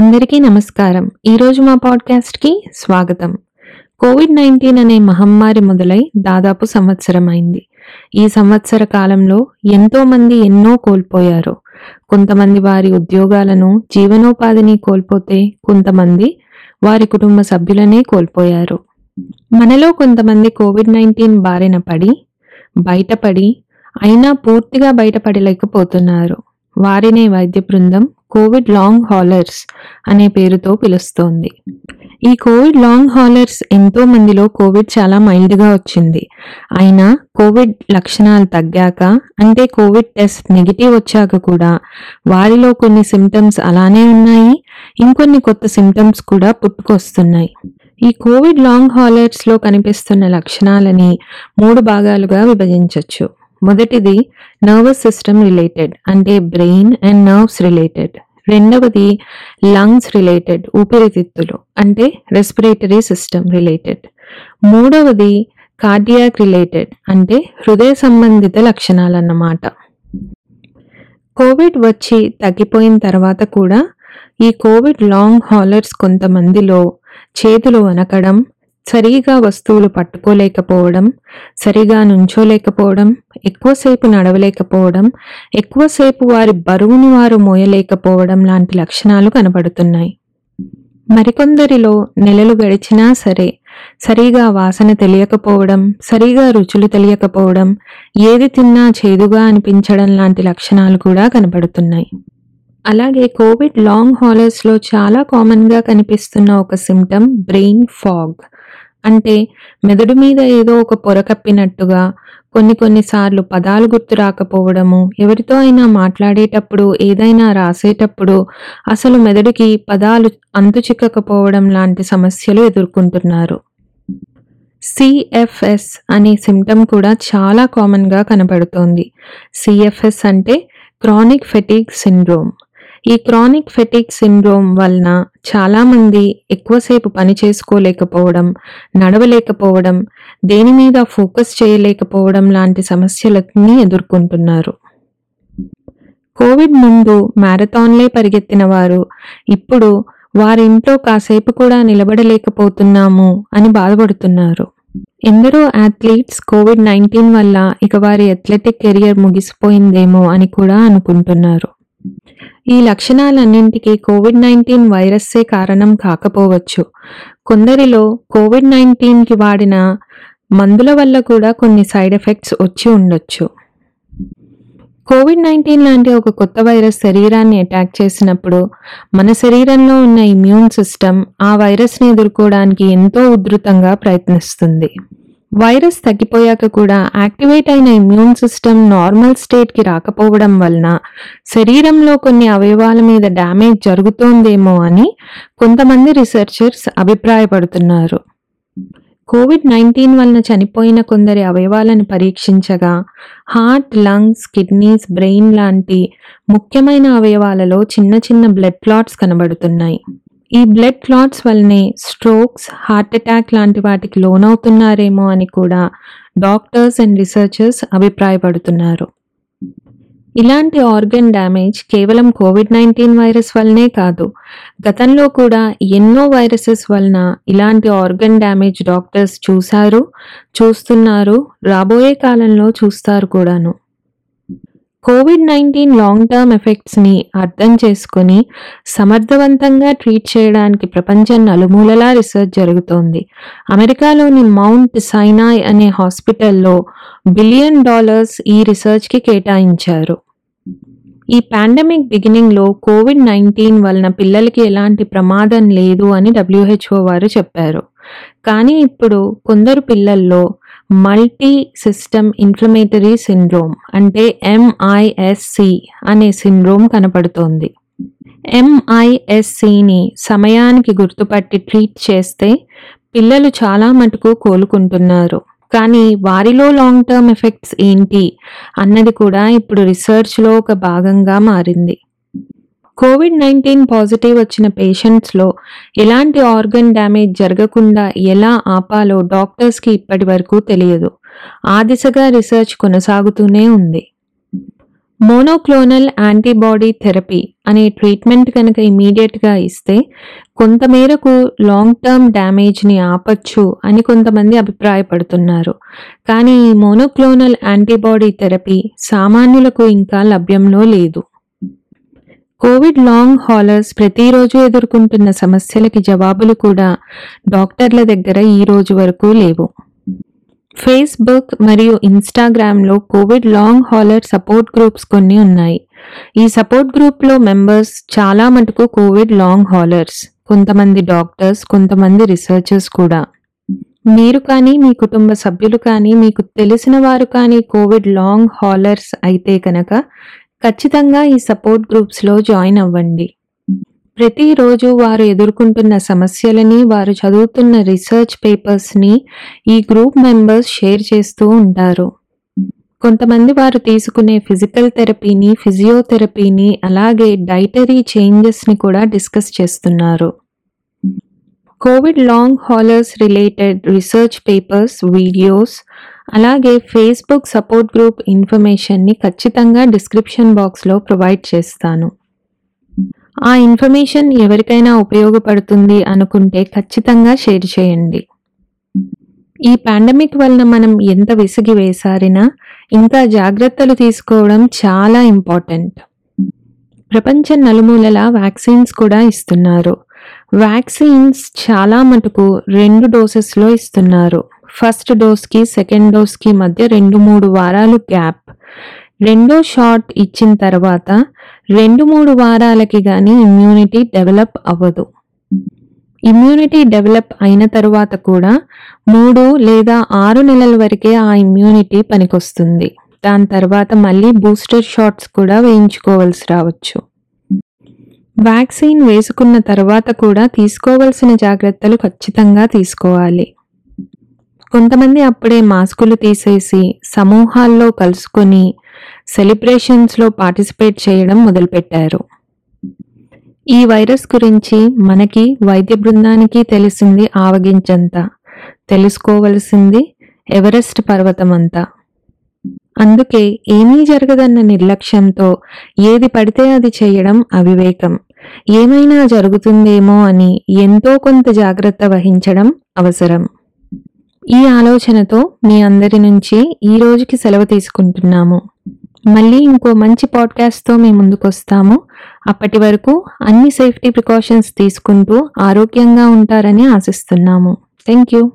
అందరికీ నమస్కారం. ఈరోజు మా పాడ్కాస్ట్కి స్వాగతం. కోవిడ్ నైన్టీన్ అనే మహమ్మారి మొదలై దాదాపు సంవత్సరం అయింది. ఈ సంవత్సర కాలంలో ఎంతో మంది ఎన్నో కోల్పోయారు. కొంతమంది వారి ఉద్యోగాలను జీవనోపాధిని కోల్పోతే కొంతమంది వారి కుటుంబ సభ్యులనే కోల్పోయారు. మనలో కొంతమంది కోవిడ్ నైన్టీన్ బారిన పడి బయటపడి అయినా పూర్తిగా బయటపడలేకపోతున్నారు. వారినే వైద్య బృందం కోవిడ్ లాంగ్ హాలర్స్ అనే పేరుతో పిలుస్తోంది. ఈ కోవిడ్ లాంగ్ హాలర్స్ ఎంతో మందిలో కోవిడ్ చాలా మైల్డ్గా వచ్చింది. అయినా కోవిడ్ లక్షణాలు తగ్గాక అంటే కోవిడ్ టెస్ట్ నెగిటివ్ వచ్చాక కూడా వారిలో కొన్ని సిమ్టమ్స్ అలానే ఉన్నాయి. ఇంకొన్ని కొత్త సిమ్టమ్స్ కూడా పుట్టుకొస్తున్నాయి. ఈ కోవిడ్ లాంగ్ హాలర్స్లో కనిపిస్తున్న లక్షణాలని మూడు భాగాలుగా విభజించవచ్చు మొదటిది నర్వస్ సిస్టమ్ రిలేటెడ్ అంటే బ్రెయిన్ అండ్ నర్వ్స్ రిలేటెడ్ రెండవది లంగ్స్ రిలేటెడ్ ఊపిరితిత్తులు అంటే రెస్పిరేటరీ సిస్టమ్ రిలేటెడ్ మూడవది కార్డియాక్ రిలేటెడ్ అంటే హృదయ సంబంధిత లక్షణాలన్నమాట. కోవిడ్ వచ్చి తగ్గిపోయిన తర్వాత కూడా ఈ కోవిడ్ లాంగ్ హాలర్స్ కొంతమందిలో చేతులు వనకడం సరిగా వస్తువులు పట్టుకోలేకపోవడం సరిగా నుంచోలేకపోవడం ఎక్కువసేపు నడవలేకపోవడం ఎక్కువసేపు వారి బరువుని వారు మోయలేకపోవడం లాంటి లక్షణాలు కనబడుతున్నాయి. మరికొందరిలో నెలలు గడిచినా సరే సరిగా వాసన తెలియకపోవడం సరిగా రుచులు తెలియకపోవడం ఏది తిన్నా చేదుగా అనిపించడం లాంటి లక్షణాలు కూడా కనబడుతున్నాయి. అలాగే కోవిడ్ లాంగ్ హాలర్స్లో చాలా కామన్గా కనిపిస్తున్న ఒక సిమ్టమ్ బ్రెయిన్ ఫాగ్. అంటే మెదడు మీద ఏదో ఒక పొర కప్పినట్టుగా కొన్ని కొన్నిసార్లు పదాలు గుర్తు రాకపోవడము ఎవరితో అయినా మాట్లాడేటప్పుడు ఏదైనా రాసేటప్పుడు అసలు మెదడుకి పదాలు అంతు చిక్కకపోవడం లాంటి సమస్యలు ఎదుర్కొంటున్నారు. సిఎఫ్ఎస్ అనే సిమ్టమ్ కూడా చాలా కామన్గా కనబడుతోంది. సిఎఫ్ఎస్ అంటే క్రానిక్ ఫెటిక్ సిండ్రోమ్. ఈ క్రానిక్ ఫెటిక్ సిండ్రోమ్ వలన చాలామంది ఎక్కువసేపు పని చేసుకోలేకపోవడం నడవలేకపోవడం దేని మీద ఫోకస్ చేయలేకపోవడం లాంటి సమస్యలని ఎదుర్కొంటున్నారు. కోవిడ్ ముందు మ్యారథాన్లే పరిగెత్తిన వారు ఇప్పుడు వారి ఇంట్లో కాసేపు కూడా నిలబడలేకపోతున్నాము అని బాధపడుతున్నారు. ఎందరో అథ్లీట్స్ కోవిడ్ నైన్టీన్ వల్ల ఇక వారి అథ్లెటిక్ కెరియర్ ముగిసిపోయిందేమో అని కూడా అనుకుంటున్నారు. ఈ లక్షణాలన్నింటికీ కోవిడ్ నైన్టీన్ వైరస్సే కారణం కాకపోవచ్చు. కొందరిలో కోవిడ్ నైన్టీన్కి వాడిన మందుల వల్ల కూడా కొన్ని సైడ్ ఎఫెక్ట్స్ వచ్చి ఉండొచ్చు. కోవిడ్ నైన్టీన్ లాంటి ఒక కొత్త వైరస్ శరీరాన్ని అటాక్ చేసినప్పుడు మన శరీరంలో ఉన్న ఇమ్యూన్ సిస్టమ్ ఆ వైరస్ని ఎదుర్కోవడానికి ఎంతో ఉధృతంగా ప్రయత్నిస్తుంది. వైరస్ తగ్గిపోయాక కూడా యాక్టివేట్ అయిన ఇమ్యూన్ సిస్టమ్ నార్మల్ స్టేట్కి రాకపోవడం వలన శరీరంలో కొన్ని అవయవాల మీద డ్యామేజ్ జరుగుతోందేమో అని కొంతమంది రీసెర్చర్స్ అభిప్రాయపడుతున్నారు. కోవిడ్ నైన్టీన్ వలన చనిపోయిన కొందరి అవయవాలను పరీక్షించగా హార్ట్ లంగ్స్ కిడ్నీస్ బ్రెయిన్ లాంటి ముఖ్యమైన అవయవాలలో చిన్న చిన్న బ్లడ్ క్లాట్స్ కనబడుతున్నాయి. ఈ బ్లడ్ క్లాట్స్ వల్లనే స్ట్రోక్స్ హార్ట్ అటాక్ లాంటి వాటికి లోనవుతున్నారేమో అని కూడా డాక్టర్స్ అండ్ రీసెర్చర్స్ అభిప్రాయపడుతున్నారు. ఇలాంటి ఆర్గన్ డ్యామేజ్ కేవలం కోవిడ్ నైన్టీన్ వైరస్ వల్లనే కాదు గతంలో కూడా ఎన్నో వైరసెస్ వలన ఇలాంటి ఆర్గన్ డ్యామేజ్ డాక్టర్స్ చూశారు చూస్తున్నారు రాబోయే కాలంలో చూస్తారు కూడాను. కోవిడ్ నైన్టీన్ లాంగ్ టర్మ్ ఎఫెక్ట్స్ని అర్థం చేసుకుని సమర్థవంతంగా ట్రీట్ చేయడానికి ప్రపంచం నలుమూలలా రీసెర్చ్ జరుగుతోంది. అమెరికాలోని మౌంట్ సైనాయ్ అనే హాస్పిటల్లో బిలియన్ డాలర్స్ ఈ రీసెర్చ్కి కేటాయించారు. ఈ పాండమిక్ బిగినింగ్లో కోవిడ్ నైన్టీన్ వలన పిల్లలకి ఎలాంటి ప్రమాదం లేదు అని డబ్ల్యూహెచ్ఓ వారు చెప్పారు. కానీ ఇప్పుడు కొందరు పిల్లల్లో మల్టీ సిస్టమ్ ఇన్ఫ్లమేటరీ సిండ్రోమ్ అంటే ఎంఐఎస్సి అనే సిండ్రోమ్ కనపడుతోంది. ఎంఐఎస్సిని సమయానికి గుర్తుపట్టి ట్రీట్ చేస్తే పిల్లలు చాలా మటుకు కోలుకుంటున్నారు. కానీ వారిలో లాంగ్ టర్మ్ ఎఫెక్ట్స్ ఏంటి అన్నది కూడా ఇప్పుడు రీసెర్చ్లో ఒక భాగంగా మారింది. కోవిడ్ నైన్టీన్ పాజిటివ్ వచ్చిన పేషెంట్స్లో ఎలాంటి ఆర్గన్ డ్యామేజ్ జరగకుండా ఎలా ఆపాలో డాక్టర్స్కి ఇప్పటి వరకు తెలియదు. ఆ దిశగా రీసెర్చ్ కొనసాగుతూనే ఉంది. మోనోక్లోనల్ యాంటీబాడీ థెరపీ అనే ట్రీట్మెంట్ కనుక ఇమీడియట్గా ఇస్తే కొంతమేరకు లాంగ్ టర్మ్ డ్యామేజ్ని ఆపచ్చు అని కొంతమంది అభిప్రాయపడుతున్నారు. కానీ ఈ మోనోక్లోనల్ యాంటీబాడీ థెరపీ సామాన్యులకు ఇంకా లభ్యంలో లేదు. కోవిడ్ లాంగ్ హాలర్స్ ప్రతిరోజు ఎదుర్కొంటున్న సమస్యలకి జవాబులు కూడా డాక్టర్ల దగ్గర ఈ రోజు వరకు లేవు. ఫేస్బుక్ మరియు ఇన్స్టాగ్రామ్లో Covid long hauler support groups కొన్ని ఉన్నాయి. ఈ సపోర్ట్ గ్రూప్లో మెంబర్స్ చాలా మటుకు కోవిడ్ లాంగ్ హాలర్స్ కొంతమంది డాక్టర్స్ కొంతమంది రీసెర్చర్స్ కూడా. మీరు కానీ మీ కుటుంబ సభ్యులు కానీ మీకు తెలిసిన వారు కానీ కోవిడ్ లాంగ్ హాలర్స్ అయితే కనుక ఖచ్చితంగా ఈ సపోర్ట్ గ్రూప్స్లో జాయిన్ అవ్వండి. ప్రతిరోజు వారు ఎదుర్కొంటున్న సమస్యలని వారు చదువుతున్న రీసెర్చ్ పేపర్స్ని ఈ గ్రూప్ మెంబర్స్ షేర్ చేస్తూ ఉంటారు. కొంతమంది వారు తీసుకునే ఫిజికల్ థెరపీని ఫిజియోథెరపీని అలాగే డైటరీ చేంజెస్ని కూడా డిస్కస్ చేస్తున్నారు. COVID long haulers related research papers videos అలాగే ఫేస్బుక్ సపోర్ట్ గ్రూప్ ఇన్ఫర్మేషన్ని ఖచ్చితంగా డిస్క్రిప్షన్ బాక్స్లో ప్రొవైడ్ చేస్తాను. ఆ ఇన్ఫర్మేషన్ ఎవరికైనా ఉపయోగపడుతుంది అనుకుంటే ఖచ్చితంగా షేర్ చేయండి. ఈ పాండమిక్ వలన మనం ఎంత విసిగి వేసారినా ఇంకా జాగ్రత్తలు తీసుకోవడం చాలా ఇంపార్టెంట్ ప్రపంచ నలుమూలల వ్యాక్సిన్స్ కూడా ఇస్తున్నారు. వ్యాక్సిన్స్ చాలా మటుకు రెండు డోసెస్లో ఇస్తున్నారు. ఫస్ట్ డోస్కి సెకండ్ డోస్కి మధ్య రెండు మూడు వారాలు గ్యాప్. రెండో షాట్ ఇచ్చిన తర్వాత రెండు మూడు వారాలకి కానీ ఇమ్యూనిటీ డెవలప్ అవ్వదు. ఇమ్యూనిటీ డెవలప్ అయిన తర్వాత కూడా మూడు లేదా ఆరు నెలల వరకే ఆ ఇమ్యూనిటీ పనికొస్తుంది. దాని తర్వాత మళ్ళీ బూస్టర్ షాట్స్ కూడా వేయించుకోవాల్సి రావచ్చు. వ్యాక్సిన్ వేసుకున్న తర్వాత కూడా తీసుకోవాల్సిన జాగ్రత్తలు ఖచ్చితంగా తీసుకోవాలి. కొంతమంది అప్పుడే మాస్కులు తీసేసి సమూహాల్లో కలుసుకొని సెలబ్రేషన్స్లో పార్టిసిపేట్ చేయడం మొదలుపెట్టారు. ఈ వైరస్ గురించి మనకి వైద్య బృందానికి తెలిసింది ఆవగించంత. తెలుసుకోవలసింది ఎవరెస్ట్ పర్వతమంతా. అందుకే ఏమీ జరగదన్న నిర్లక్ష్యంతో ఏది పడితే అది చేయడం అవివేకం. ఏమైనా జరుగుతుందేమో అని ఎంతో కొంత జాగ్రత్త వహించడం అవసరం. ఈ ఆలోచనతో మీ అందరి నుంచి ఈ రోజుకి సెలవు తీసుకుంటున్నాము. మళ్ళీ ఇంకో మంచి పాడ్కాస్ట్తో మీ ముందుకు వస్తాము అప్పటి వరకు అన్ని సేఫ్టీ ప్రికాషన్స్ తీసుకుంటూ ఆరోగ్యంగా ఉంటారని ఆశిస్తున్నాము. Thank you